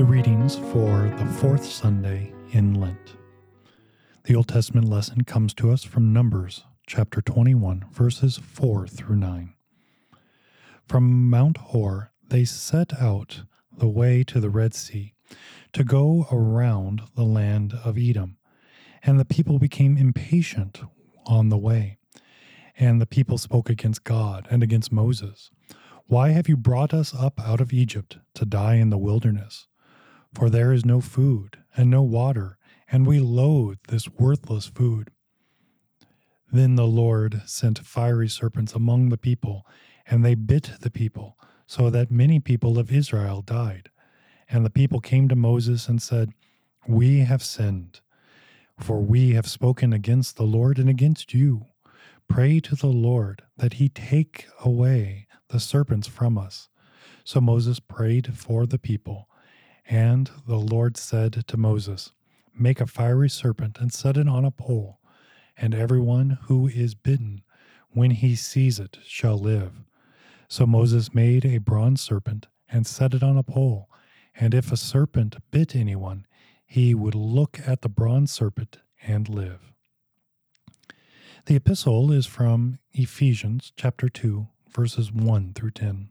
Reflections for the fourth Sunday in Lent. The Old Testament lesson comes to us from Numbers chapter 21, verses 4 through 9. From Mount Hor, they set out the way to the Red Sea to go around the land of Edom, and the people became impatient on the way. And the people spoke against God and against Moses. Why have you brought us up out of Egypt to die in the wilderness? For there is no food and no water, and we loathe this worthless food. Then the Lord sent fiery serpents among the people, and they bit the people, so that many people of Israel died. And the people came to Moses and said, We have sinned, for we have spoken against the Lord and against you. Pray to the Lord that he take away the serpents from us. So Moses prayed for the people. And the Lord said to Moses, Make a fiery serpent and set it on a pole, and everyone who is bitten, when he sees it, shall live. So Moses made a bronze serpent and set it on a pole, and if a serpent bit anyone, he would look at the bronze serpent and live. The epistle is from Ephesians chapter 2, verses 1 through 10.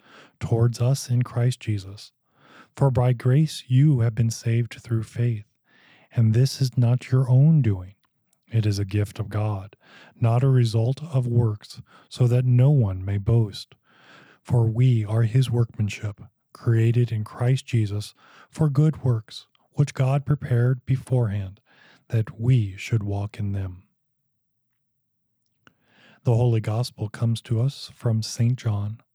towards us in Christ Jesus. For by grace you have been saved through faith, and this is not your own doing. It is a gift of God, not a result of works, so that no one may boast. For we are His workmanship, created in Christ Jesus for good works, which God prepared beforehand that we should walk in them. The Holy Gospel comes to us from St. John,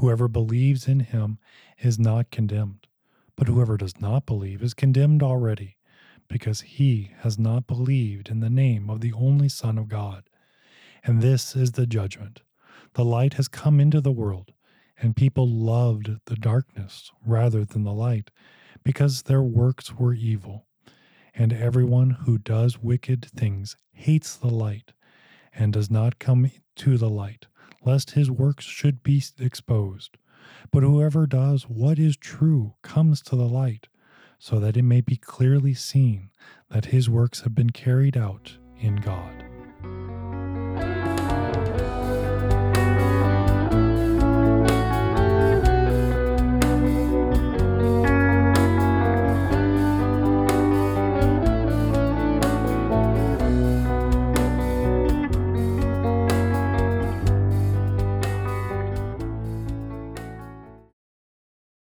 Whoever believes in him is not condemned, but whoever does not believe is condemned already, because he has not believed in the name of the only Son of God. And this is the judgment. The light has come into the world, and people loved the darkness rather than the light, because their works were evil. And everyone who does wicked things hates the light and does not come to the light, lest his works should be exposed. But whoever does what is true comes to the light, so that it may be clearly seen that his works have been carried out in God.